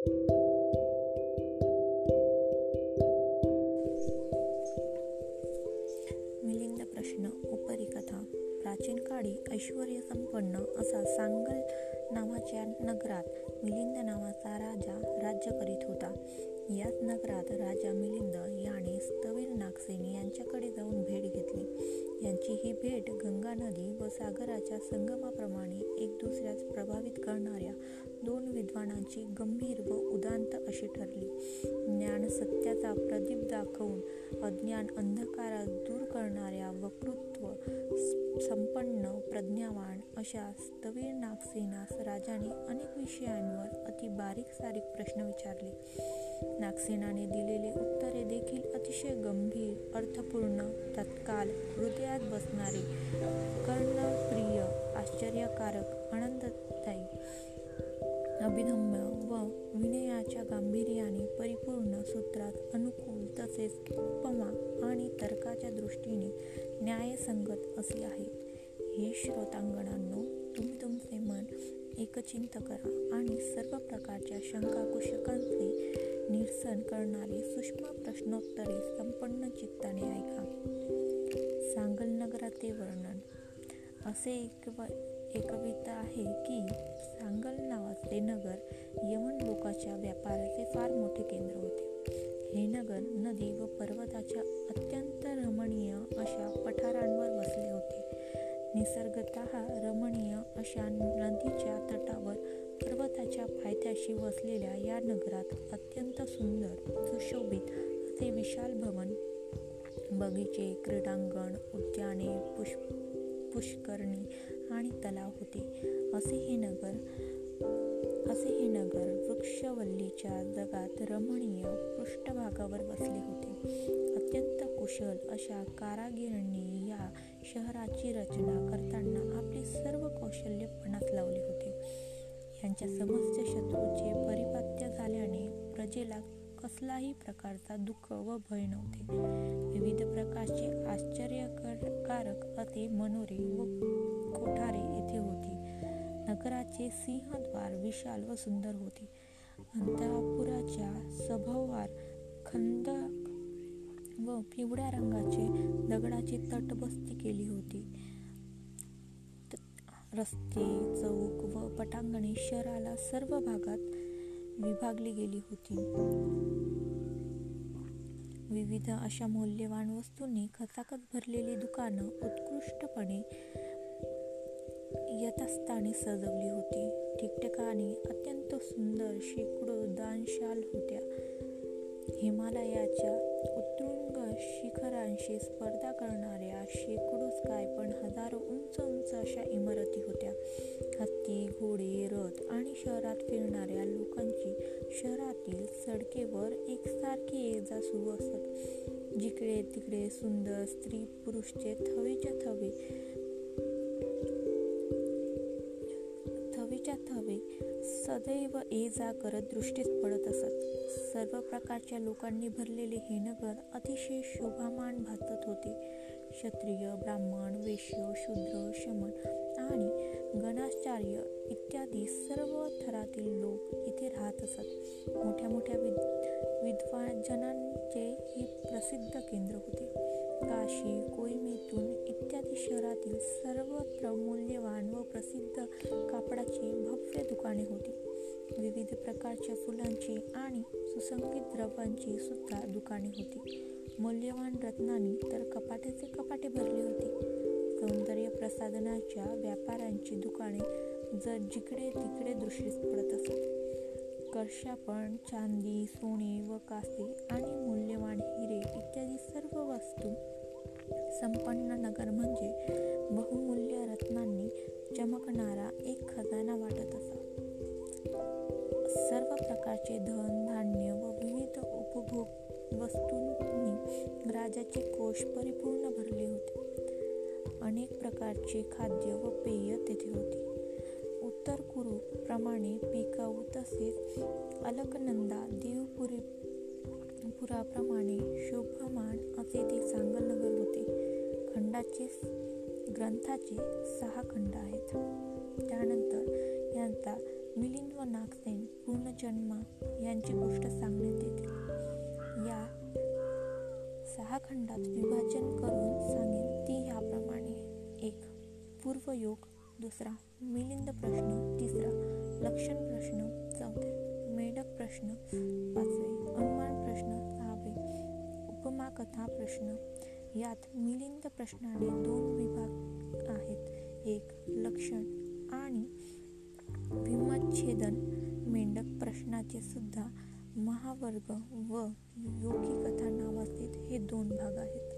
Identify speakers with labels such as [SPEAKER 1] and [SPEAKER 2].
[SPEAKER 1] मिलिंद प्रश्न उपरी कथा प्राचीन काळी ऐश्वर संपन्न असा सांगल नावाच्या नगरात मिलिंद नावाचा राजा राज्य करीत होता. याच नगरात राजा मिलिंद याने स्थवीर नागसेन यांच्याकडे जाऊन भेट घेतली. यांची ही भेट गंगा नदी व सागराच्या संगमाप्रमाणे एक दुसऱ्यास प्रभावित करणाऱ्या दोन विद्वानांची गंभीर व उदांत अशी ठरली. सत्याचा प्रदीप दाखवून अज्ञान अंधकारात दूर करणाऱ्या वक्तृत्व संपन्न प्रज्ञावान अशा स्थवीर नागसेनास राजाने अनेक विषयांवर अति बारीक सारीक प्रश्न विचारले. नागसेनाने दिलेले उत्तरे देखील अतिशय गंभीर अर्थपूर्ण तत्काल हृदयात बसणारे कर्णप्रिय आश्चर्यकारक आनंददायी अभिधम्म व विनयाच्या गांभीर्याने परिपूर्ण सूत्रात अनुकूल तसेच उपमा आणि तर्काच्या दृष्टीने न्यायसंगत असे आहे. हे श्रोतांगणांनो तुम्ही तुमचे मन एकचिंत करा आणि सर्व प्रकारच्या शंका कुशकांचे निरसन करणारी सूक्ष्म प्रश्नोत्तरे संपन्न चित्ताने ऐका. सांगल नगराचे वर्णन. असे एक एकविता आहे की सांगल नावाचे नगर यमन लोकाच्या व्यापाराचे फार मोठे केंद्र होते. हे नगर नदी व पर्वताच्या अत्यंत रमणीय अशा पठारांवर वसले होते. निसर्गत रमणीय अशा नदीच्या तटावर पर्वताच्या पायथ्याशी वसलेल्या या नगरात अत्यंत सुंदर सुशोभित असे विशाल भवन बगीचे क्रीडांगण उद्याने पुष्प पुष्करणी आणि तलाव होते. असे हे नगर असे हे नगर वृक्षवल्लीच्या जगात रमणीय पृष्ठभागावर वसले होते. अत्यंत कुशल अशा कारागिरांनी या शहराची रचना करताना आपले सर्व कौशल्य पणास लावले होते. यांच्या समस्त शत्रूचे परिपात्य झाल्याने प्रजेला कसलाही प्रकारचा दुःख व भय नव्हते. विविध प्रकारचे आश्चर्यकारक अति मनोरे व कोठारे येथे होती. नगराचे सिंहद्वार विशाल व सुंदर होते. अंतरापुराच्या सभोवार खंद व पिवळ्या रंगाचे दगडाची तटबस्ती केली होती. रस्ते चौक व पटांगणे शहराला सर्व भागात विभागली गेली होती. विविध अशा मौल्यवान वस्तूंनी खचाखच भरलेली दुकानं उत्कृष्टपणे यथास्थानी सजवली होती. ठिकठिकाणी अत्यंत सुंदर शेकडो दानशाल होत्या. हिमालयाच्या उत्तुंग शिखरांशी स्पर्धा करणाऱ्या शेकडोच काय पण हजारो उंच उंच अशा इमारती होत्या. हत्ती घोडे रथ आणि शहरात फिरणाऱ्या लोकांची शहरातील सडकेवर एकसारखी एकदा जा सुरू असत जिकडे तिकडे सुंदर स्त्री पुरुषचे थवेच्या थवे थवेच्या हवे. सदैव ये जा करत दृष्टीस पडत असत. सर्व प्रकारच्या लोकांनी भरलेले हे नगर अतिशय शोभामान भासत होते. क्षत्रिय ब्राह्मण वैश्य शूद्र शमन आणि गणाचार्य इत्यादी सर्व थरातील लोक इथे राहत असत. मोठ्या मोठ्या विद विद्वाजनांचे हे प्रसिद्ध केंद्र होते. काशी कोयमेतून इत्यादी शहरातील सर्वत्र प्रमुख प्रसिद्ध कापडाची भव्य दुकाने होती. विविध प्रकारच्या फुलांची आणि सुसंगीत द्रव्यांची सुद्धा दुकाने होती. मौल्यवान रत्नांनी तर कपाट्याचे कपाटे भरले होते. सौंदर्य प्रसाधनाच्या व्यापाऱ्यांची दुकाने जर जिकडे तिकडे दृष्टीस पडत असत. कर्षापण चांदी सोने व कासे आणि मूल्यवान हिरे इत्यादी सर्व वस्तू संपन्न नगर म्हणजे बहुमूल्य रत्नांनी चमकणारा एक खजाना वाटत असा. सर्व प्रकारचे धन धान्य व विविध उपभोग वस्तूंनी राजाचे कोश परिपूर्ण भरले होते. अनेक प्रकारचे खाद्य व पेय तेथे होती. उत्तर कुरु प्रमाणे पिकाऊ तसेच अलकनंदा देवपुरी पुराप्रमाणे शोभमान असे ते सांगलनगर होते. खंडाचे ग्रंथाचे सहा खंड आहेत. त्यानंतर यांचा मिलिंद व नागसेन पूर्णजन्मा यांची गोष्ट सांगण्यात येते. या सहा खंडात विभाजन करून सांगेन ती याप्रमाणे एक पूर्वयोग. दुसरा मिलिंद प्रश्न. तिसरा लक्षण प्रश्न. चौथा मेढक प्रश्न पाचवे अनुमान प्रश्न सहावे उपमा कथा प्रश्न. यात मिलिंद प्रश्नाने दोन विभाग आहेत. एक लक्षण आणि विमच्छेदन. मेंढक प्रश्नाचे सुद्धा महावर्ग व योगी कथा नावाचे हे दोन भाग आहेत.